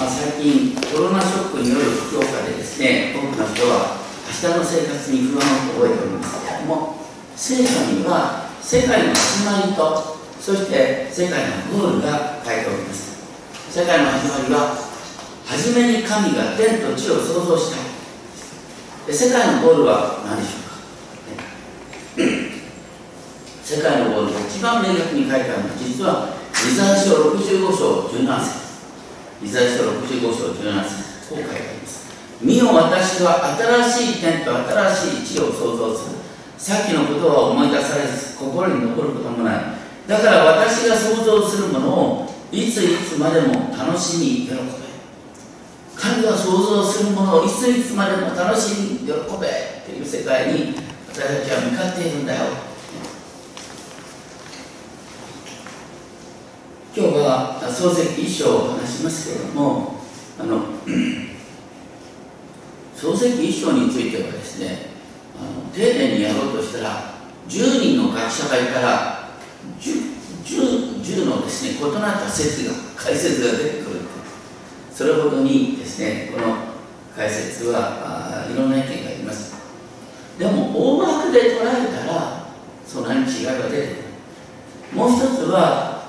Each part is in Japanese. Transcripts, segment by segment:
まあ、最近コロナショックによる不況下でですね多くの人は明日の生活に不安を覚えておりますけれども聖書には世界の始まりとそして世界のゴールが書いております。世界の始まりは初めに神が天と地を創造したで世界のゴールは何でしょうか、世界のゴールが一番明確に書いてあるのは実はイザヤ書65章17節。イザヤ書65章17節こう書いてあります。見よ私は新しい天と新しい地を創造する。さっきのことは思い出されず心に残ることもない。だから私が想像するものをいついつまでも楽しみ喜べ。神が想像するものをいついつまでも楽しみ喜べ。という世界に私たちは向かっているんだよ。今日は漱石一章を話しますけれどもあの 漱石一章についてはですねあの丁寧にやろうとしたら10人の学者がいたら 10, 10, のですね異なった説が解説が出てくるそれほどにですねこの解説はいろんな意見があります。でも大枠で捉えたらそんなに違いが出てくる。もう一つは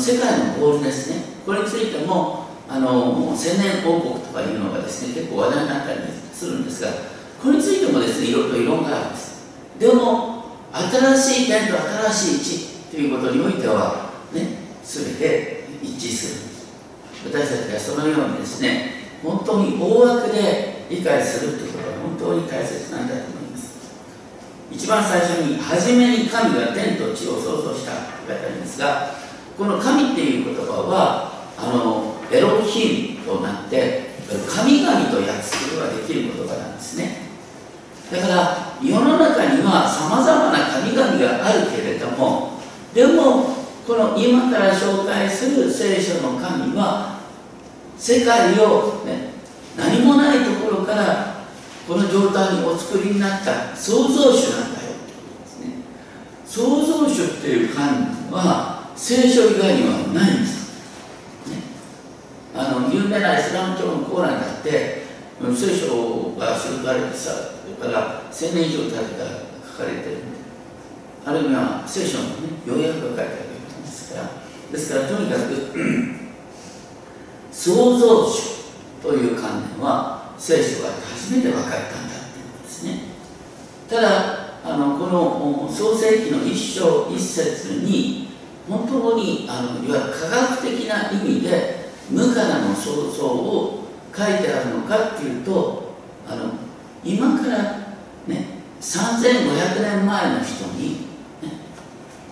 世界のゴールですね。これについてもあの千年王国とかいうのがですね結構話題になったりするんですがこれについてもですねいろいろと異論があるんです。でも新しい点と新しい地ということにおいてはね全て一致する私たちがそのようにですね本当に大枠で理解するということは本当に大切なんだと思います。一番最初に初めに神が天と地を創造したと書いてありますがこの神っていう言葉はあのエロヒムとなって神々と訳すことができる言葉なんですね。だから世の中にはさまざまな神々があるけれどもでもこの今から紹介する聖書の神は世界を、ね、何もないところからこの状態にお作りになった創造主なんだよってですね。創造主っていう神は聖書以外にはないんです、ね、あの有名なイスラム教のコーランだって聖書が記されてさから1000年以上経ってから書かれてる。あるいは聖書の、ね、要約が書いてあるんですから。ですからとにかく 創造主という観念は聖書が初めて分かったんだっていうことですね。ただあのこの創世記の一章一節に本当にあのいわゆる科学的な意味で無からの創造を書いてあるのかっていうとあの今からね3500年前の人に、ね、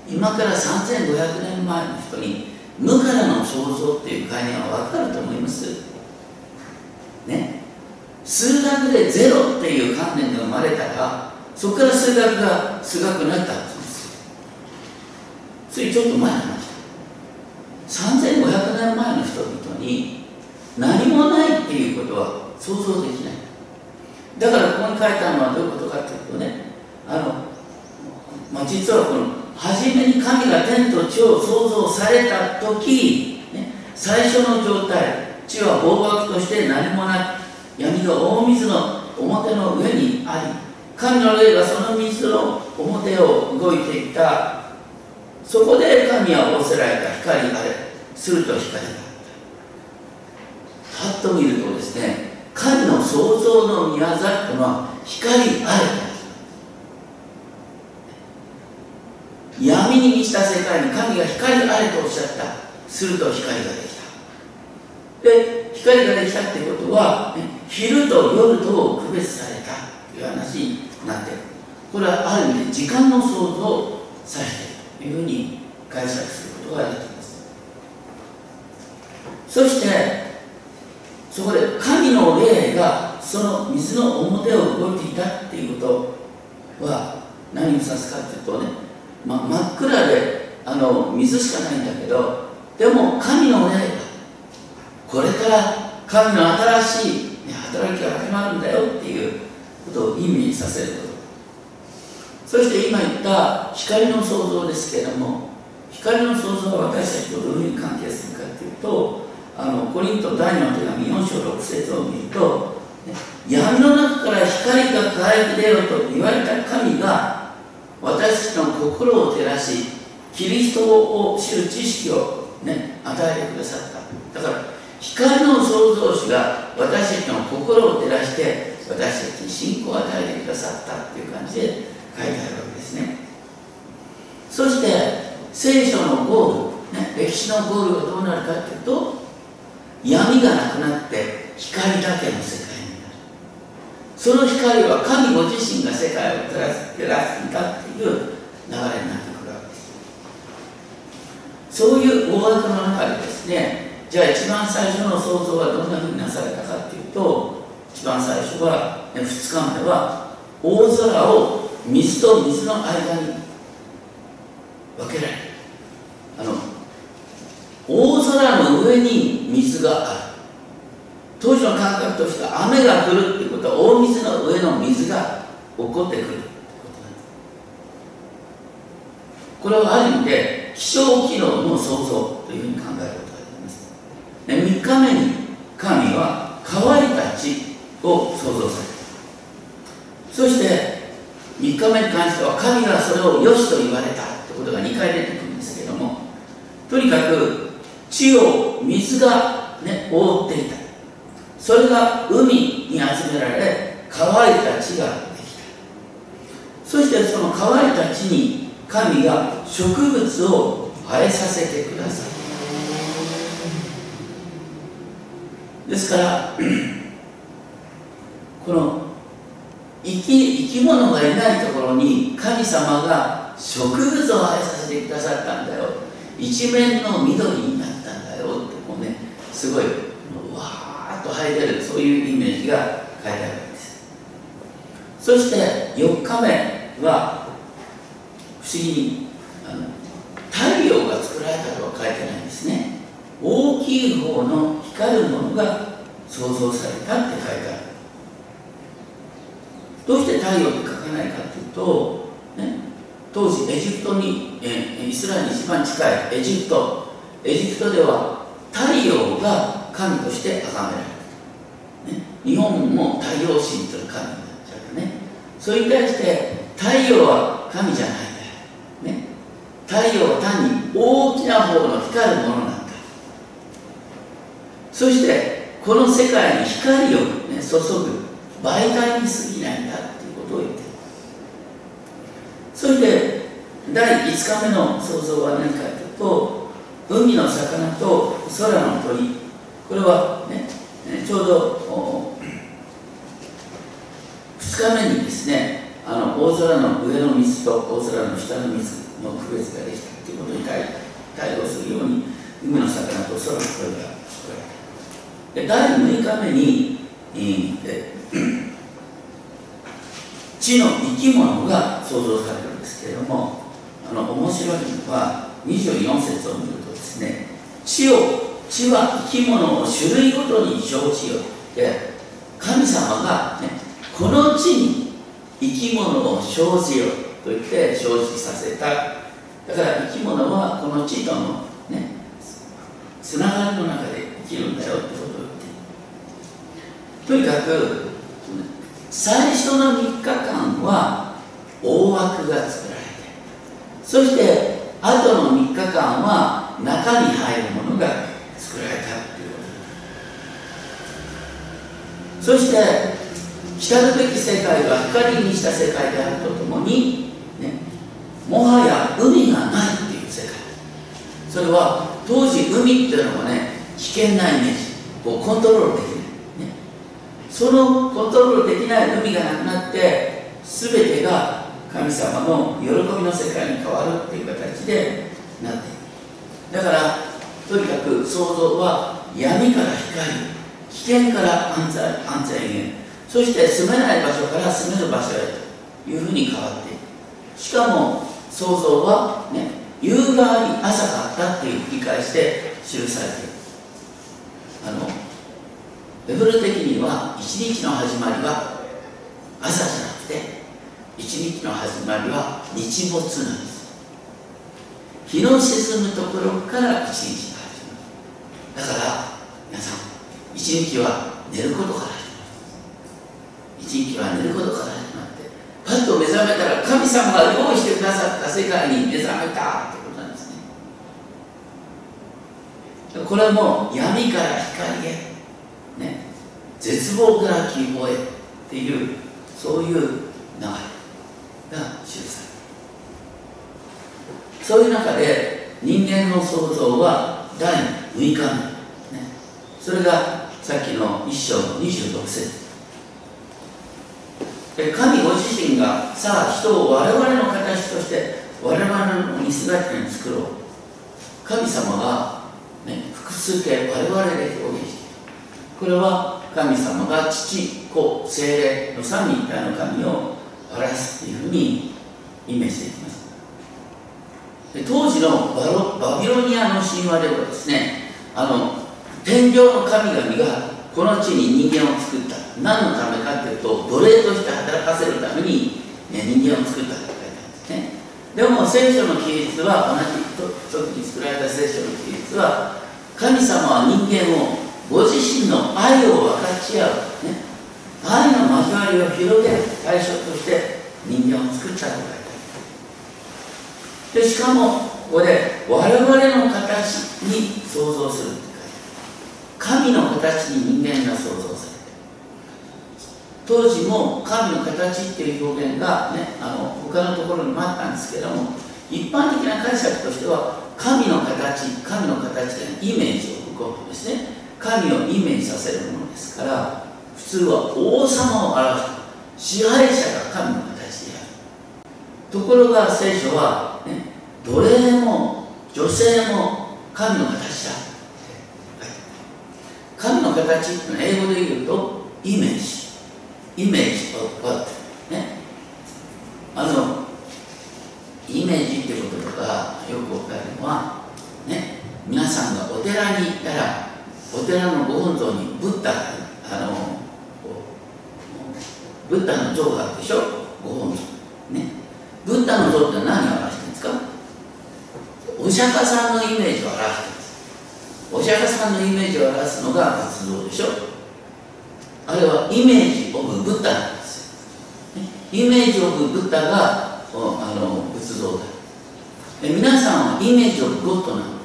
今から3500年前の人に無からの創造っていう概念は分かると思います。ね。数学でゼロっていう観念が生まれたらそこから数学が数学になったついちょっと前の話3500年前の人々に何もないっていうことは想像できない。だからここに書いてあるのはどういうことかっていうとねあの、まあ、実はこの初めに神が天と地を創造された時、ね、最初の状態地は暴漠として何もなく闇が大水の表の上にあり神の霊がその水の表を動いていたそこで神は仰せられた光あれすると光があった。パッと見るとですね神の創造の宮座というのは光あれ闇に満ちた世界に神が光あれとおっしゃった。すると光ができた。で光ができたってことは、ね、昼と夜と区別されたという話になっている。これはある意味で時間の創造を指している。というふうに解釈することができます。そしてそこで神の霊がその水の表を動いていたっていうことは何を指すかっていうとね、ま、真っ暗であの水しかないんだけどでも神の霊がこれから神の新しい働きが始まるんだよっていうことを意味させることそして今言った光の創造ですけれども光の創造は私たちとどういうふうに関係するかというとあのコリント第2の手紙4章6節を見ると、闇の中から光が輝き出よと言われた神が私たちの心を照らしキリストを知る知識を、ね、与えてくださった。だから光の創造主が私たちの心を照らして私たちに信仰を与えてくださったっていう感じで書いてあるわけですね。そして聖書のゴール、ね、歴史のゴールはどうなるかというと闇がなくなって光だけの世界になる。その光は神ご自身が世界を照らす照らすんだっていう流れになってくるわけです。そういう大枠の中でですねじゃあ一番最初の創造はどんなふうになされたかっていうと一番最初は、ね、2日目は大空を水と水の間に分けられる。あの大空の上に水がある。当時の感覚としては雨が降るってことは大水の上の水が起こってくるってことなんです。これはある意味で気象機能の創造というふうに考えることができます、ね、3日目に神は乾いた地を創造されたそして3日目に関しては神がそれを良しと言われたってことが2回出てくるんですけどもとにかく地を水が、ね、覆っていた。それが海に集められ乾いた地ができた。そしてその乾いた地に神が植物を生えさせてくださいですからこの生き生き物がいないところに神様が植物を生えさせてくださったんだよ。一面の緑になったんだよ。ってこうねすごいわーっと生えてるそういうイメージが書いてあるわけです。そして4日目は不思議にあの太陽が作られたとは書いてないんですね。大きい方の光るものが創造されたって書いてある。どうして太陽って書かないかというと、ね、当時エジプトにえイスラエルに一番近いエジプト。エジプトでは太陽が神として崇められる、ね、日本も太陽神という神になっちゃうね。それに対して太陽は神じゃないんだよ、ね、太陽は単に大きな方の光るものなんだ。そしてこの世界に光を、ね、注ぐ媒体に過ぎないんだっていうことを言ってる。そして第5日目の創造は何かというと海の魚と空の鳥。これはねちょうど2日目にですねあの大空の上の水と大空の下の水の区別ができたということに対応するように海の魚と空の鳥が作られたで第6日目に、え、地の生き物が創造されるんですけれどもあの面白いのは24節を見るとですね地を地は生き物を種類ごとに生じよって神様が、ね、この地に生き物を生じよと言って生じさせた。だから生き物はこの地とのねつながりの中で生きるんだよってことを言って。とにかく最初の3日間は大枠が作られてそして後の3日間は中に入るものが作られたっていう。ことそして来たるべき世界は光にした世界であるとともに、ね、もはや海がないっていう世界。それは当時海っていうのはね危険なイメージ。こうコントロールできない。そのコントロールできない海がなくなって全てが神様の喜びの世界に変わるっていう形でなっていくだからとにかく創造は闇から光危険から安全安全へ。そして住めない場所から住める場所へというふうに変わっていく。しかも創造はね夕側に朝かったっていう繰り返しで記されている。あのウェブル的には一日の始まりは朝じゃなくて一日の始まりは日没なんです。日の沈むところから一日が始まる。だから皆さん一日は寝ることから始まる。一日は寝ることから始まってパッと目覚めたら神様が用意してくださった世界に目覚めたってことなんですね。これも闇から光へね絶望から希望へっていうそういう流れが記されている。そういう中で人間の創造は第6日目、ね、それがさっきの一章の26節。神ご自身がさあ人を我々の形として我々の似姿に作ろう。神様が、ね、複数形我々で表現してこれは神様が父子精霊の三位一体の神を表すというふうにイメージできます。で当時のバロバビロニアの神話ではですねあの天上の神々がこの地に人間を作った。何のためかというと奴隷として働かせるために、ね、人間を作ったと書いてあるんですね。でも聖書の記述は同じ時に作られた聖書の記述は神様は人間をご自身の愛を分かち合う、ね、愛の交わりを広げる対象として人間を作ったと書いてある。でしかもここで我々の形に創造するって神の形に人間が創造されて当時も神の形っていう表現がねあの他のところにもあったんですけども一般的な解釈としては神の形神の形でイメージを置くことですね。神をイメージさせるものですから普通は王様を表す支配者が神の形である。ところが聖書はね奴隷も女性も神の形だ。神の形っていうのは英語で言うとイメージ。イメージ of God ね。あのイメージっていうこととかよくわかるのはね皆さんがお寺に行ったらお寺のご本尊にブッダあのブッダの像があるでしょ？ご本尊。ね。ブッダの像って何を表してるんですか？お釈迦さんのイメージを表してます。お釈迦さんのイメージを表すのが仏像でしょ？あれはイメージオブブッダなんですよ。イメージオブブッダがあの仏像だ。皆さんはイメージオブゴッドなの？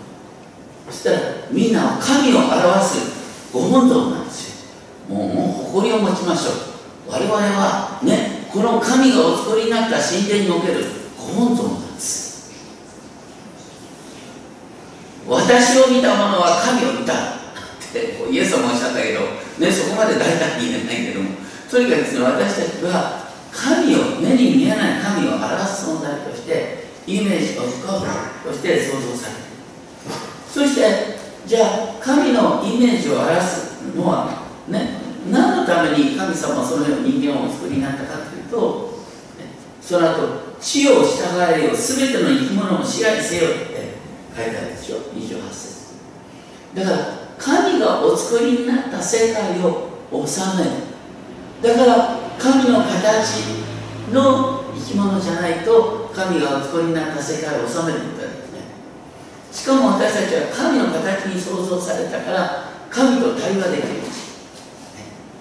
そしたらみんなは神を表すご本尊なんですよ。もう誇りを持ちましょう。我々はねこの神がお作りになった神殿におけるご本尊なんです。私を見た者は神を見たってイエス様おっしゃったけど、ね、そこまで大胆に言えないけどもとにかくですね私たちは神を目に見えない神を表す存在としてイメージを深くとして創造されてそしてじゃあ神のイメージを表すのはね何のために神様はそのように人間をお作りになったかというと、その後地を従えよ全ての生き物を支配せよって書いてあるでしょ28節。だから神がお作りになった世界を治める。だから神の形の生き物じゃないと神がお作りになった世界を治めるしかも私たちは神の形に創造されたから神と対話できる。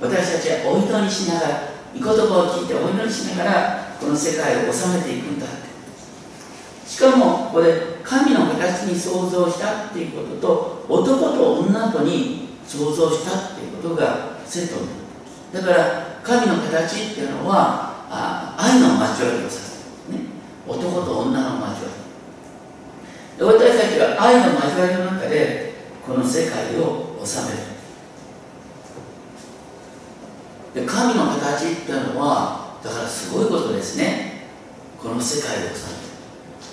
私たちはお祈りしながら御言葉を聞いてお祈りしながらこの世界を治めていくんだって。しかもこれ神の形に創造したっていうことと男と女とに創造したっていうことがセットになる。だから神の形っていうのはあ愛の交わりをさせる、ね、男と女の交わり。私たちが愛の交わりの中でこの世界を治める。で神の形っていうのはだからすごいことですね。この世界を治める。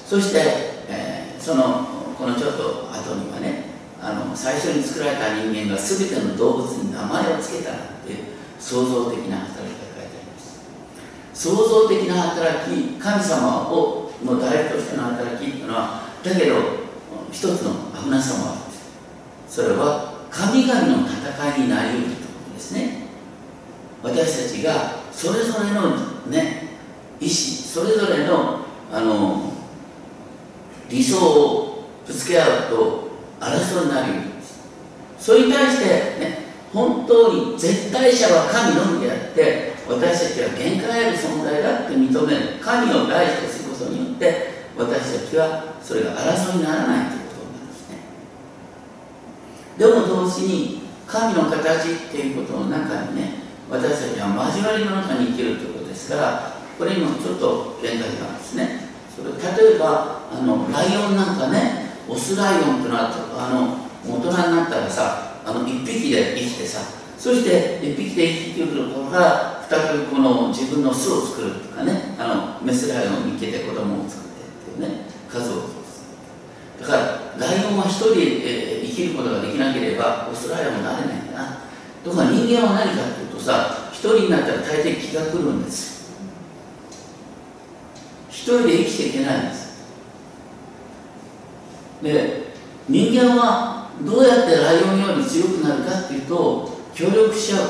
そして、えー、そのこのちょっと後にはねあの最初に作られた人間が全ての動物に名前を付けたっていう創造的な働きが書いてあります。創造的な働き神様をの代理としての働きっていうのはだけど一つの危なさもあるんです。それは神々の戦いになりうるということですね。私たちがそれぞれのね意志それぞれのあの理想をぶつけ合うと争いになるようです。それに対してね本当に絶対者は神のみであって私たちは限界ある存在だって認める。神を大事とすることによって私たちはそれが争いにならないということなんですね。でも同時に神の形っていうことの中にね私たちは交わりの中に生きるということですからこれにもちょっと限界があるんですね。それ例えばあのライオンなんかねオスライオンってのはあの大人になったらさあの1匹で生きてさそして1匹で生きてくるところから再びこの自分の巣を作るとかねあのメスライオンを見つけて子供を作ってっていうね数をだからライオンは一人で、え、生きることができなければオーストライオンになれないんだな。とか人間は何かっていうとさ一人になったら大抵気が来るんです。一人で生きていけないんです。で人間はどうやってライオンより強くなるかっていうと協力し合うこ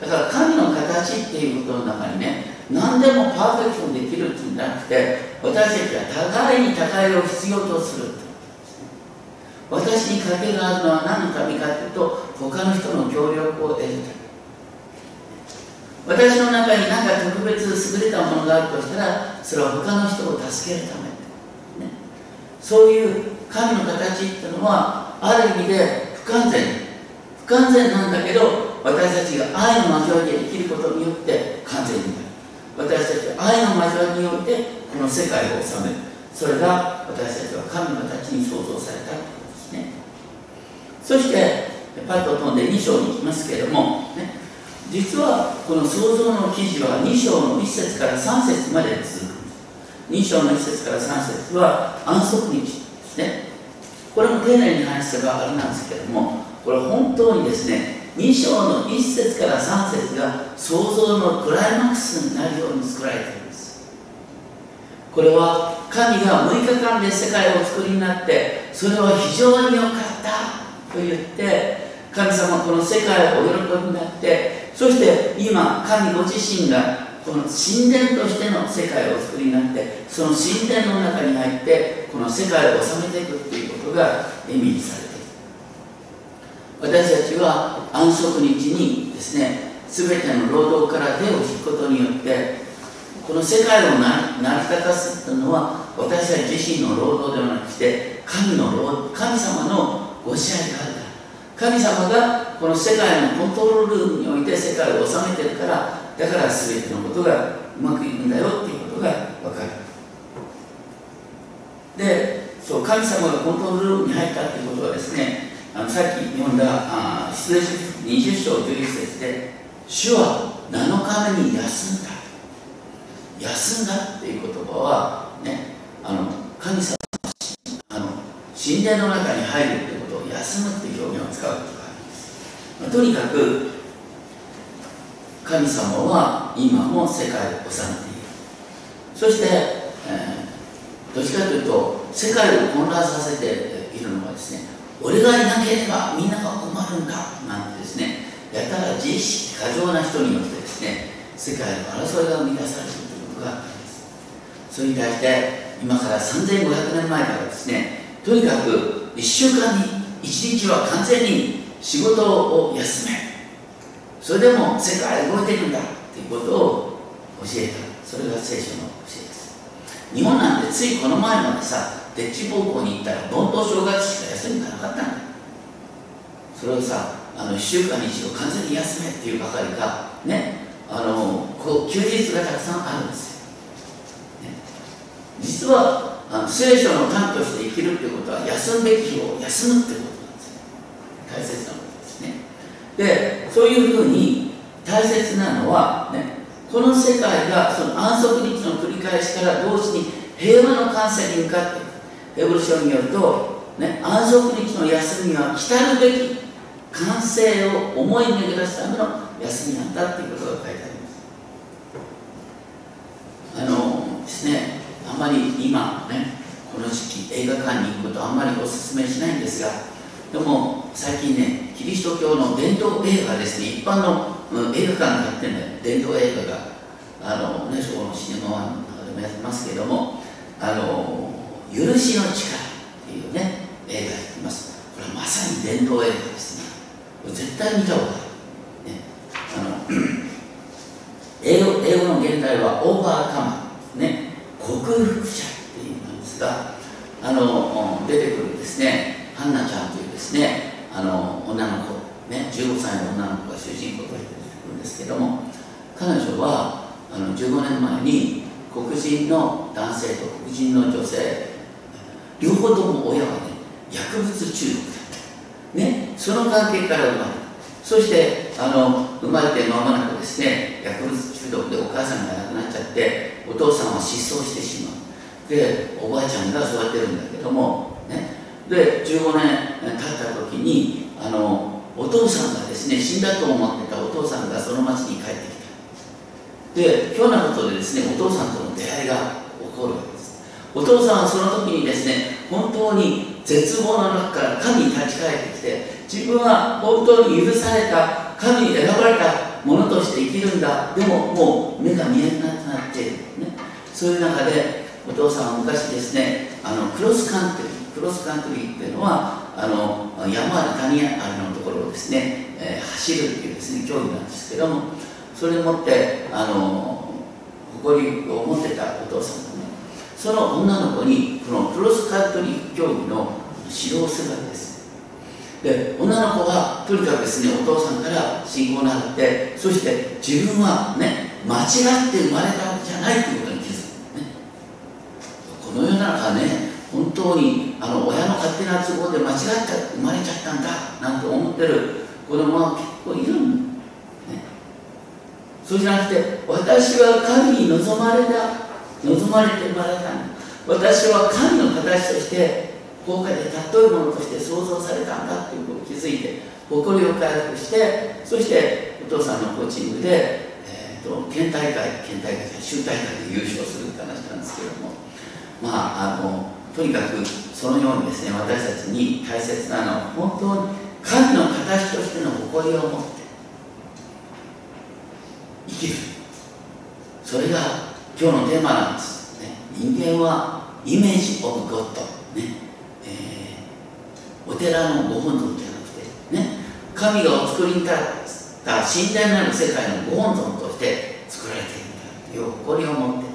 と。だから神の形っていうことの中にね何でもパーフェクトにできるっていうんじゃなくて私たちは互いに互いを必要とする私に賭けがあるのは何のためかというと他の人の協力を得るため私の中に何か特別優れたものがあるとしたらそれは他の人を助けるため、ね、そういう神の形っていうのはある意味で不完全。不完全なんだけど私たちが愛の交わりで生きることによって完全になる。私たち愛の交わりによってこの世界を治めるそれが私たちは神の形に創造されたということですね。そしてパッと飛んで2章に行きますけれども、ね、実はこの創造の記事は2章の1節から3節まで続く。2章の1節から3節は安息日ですね。これも丁寧に話すばあれなんですけれどもこれ本当にですね2章の1節から3節が創造のクライマックスになるように作られているんです。これは神が6日間で世界をお作りになってそれは非常に良かったと言って神様この世界をお喜びになってそして今神ご自身がこの神殿としての世界をお作りになってその神殿の中に入ってこの世界を治めていくっていうことが意味されて私たちは安息日にですね全ての労働から手を引くことによってこの世界を成り立たせたのは私たち自身の労働ではなくて神の神様のご支配があるから。神様がこの世界のコントロールルームにおいて世界を治めてるからだから全てのことがうまくいくんだよっていうことが分かる。でそう神様がコントロールルームに入ったっていうことはですねあのさっき読んだあ出演書20章11節で主は7日目に休んだ。休んだっていう言葉はねあの神様あの神殿の中に入るってことを休むっていう表現を使うことがあるんです、まあ、とにかく神様は今も世界を治めている。そして、えー、どっちかというと世界を混乱させているのはですね俺がいなければみんなが困るんだなんてですねやたら自意識過剰な人によってですね世界の争いが生み出されるということがあります。それに対して今から3500年前からですねとにかく1週間に1日は完全に仕事を休めそれでも世界は動いてるんだっていうことを教えた。それが聖書の教えです。日本なんてついこの前までさでっち奉公に行ったら盆と正月しか休みがなかった。んだそれをさあの1週間に一度完全に休めっていうばかりかねあのこう休日がたくさんあるんですよ、ね、実はあの聖書の端として生きるっていうことは休むべき日を休むってことなんですよ。大切なことですね。でそういうふうに大切なのはねこの世界がその安息日の繰り返しから同時に平和の完成に向かってエブル書によると、ね、安息日の休みは来たるべき完成を思い巡らすための休みなんだっていうことが書いてあります。あのですねあまり今ねこの時期映画館に行くことはあんまりお勧めしないんですがでも最近ねキリスト教の伝統映画ですね一般の、うん、映画館がやってるね伝統映画があのねそこのシネマワンの中でもやってますけどもあの許しの力っていうね映画があります。これはまさに伝統映画ですね。絶対見た方がいい、ね、あの 英語英語の現代はオーバーカマー、ね、克服者っていう意味なんですがあの出てくるですね。ハンナちゃんというですねあの女の子、ね、15歳の女の子が主人公として出てくるんですけども彼女はあの15年前に黒人の男性と黒人の女性両方とも親はね薬物中毒だった。ねその関係から生まれた。そしてあの生まれて間もなくですね薬物中毒でお母さんが亡くなっちゃってお父さんは失踪してしまう。でおばあちゃんが育てるんだけどもね。で15年経った時にあのお父さんがですね死んだと思ってたお父さんがその町に帰ってきた。でひょんなことでですねお父さんとの出会いが起こるわけ。お父さんはその時にですね本当に絶望の中から神に立ち返ってきて自分は本当に許された神に選ばれたものとして生きるんだ。でももう目が見えなくなっている、ね、そういう中でお父さんは昔ですねあのクロスカントリークロスカントリーっていうのはあの山ある谷あるのところをですね、えー、走るっていうですね競技なんですけどもそれでもってあの誇りを持ってたお父さんその女の子にこのクロスカントリー競技の指導をするわけです。で女の子はとにかくですねお父さんから信仰を習ってそして自分はね間違って生まれたわけじゃないということに気づく、ね、この世の中ね本当にあの親の勝手な都合で間違っちゃ生まれちゃったんだなんて思ってる子供は結構いるんだそうじゃなくて私は神に望まれた望まれて生まれたんだ私は神の形として豪華で尊いものとして創造されたんだということを気づいて誇りを回復してそしてお父さんのコーチングで、えーと、県大会県大会州大会で優勝するって話なんですけども。まああのとにかくそのようにですね私たちに大切なのは本当に神の形としての誇りを持って生きる。それが今日のテーマなんです、ね、人間はイメージ・オブ・ゴッド、ね。えー、お寺のご本尊じゃなくて、ね、神がお作りになった神殿なる世界のご本尊として作られているんだという誇りを持って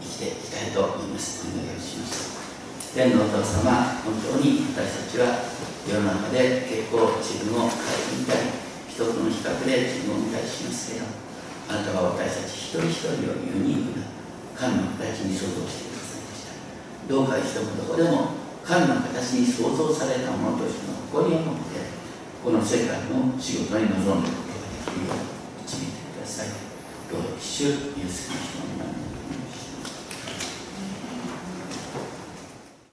生きていきたいと思います。お願いします。天のお父様本当に私たちは世の中で結構自分を変えてみたり人との比較で自分を見たりしますけど。あなたは私たち一人一人をユニークな神の形に創造してくださいました。どうか一言どこでも神の形に創造されたものとしての誇りを持ってこの世界の仕事に臨んでいくことができるよう。導いてください。どうぞ主イエスキリストの名前に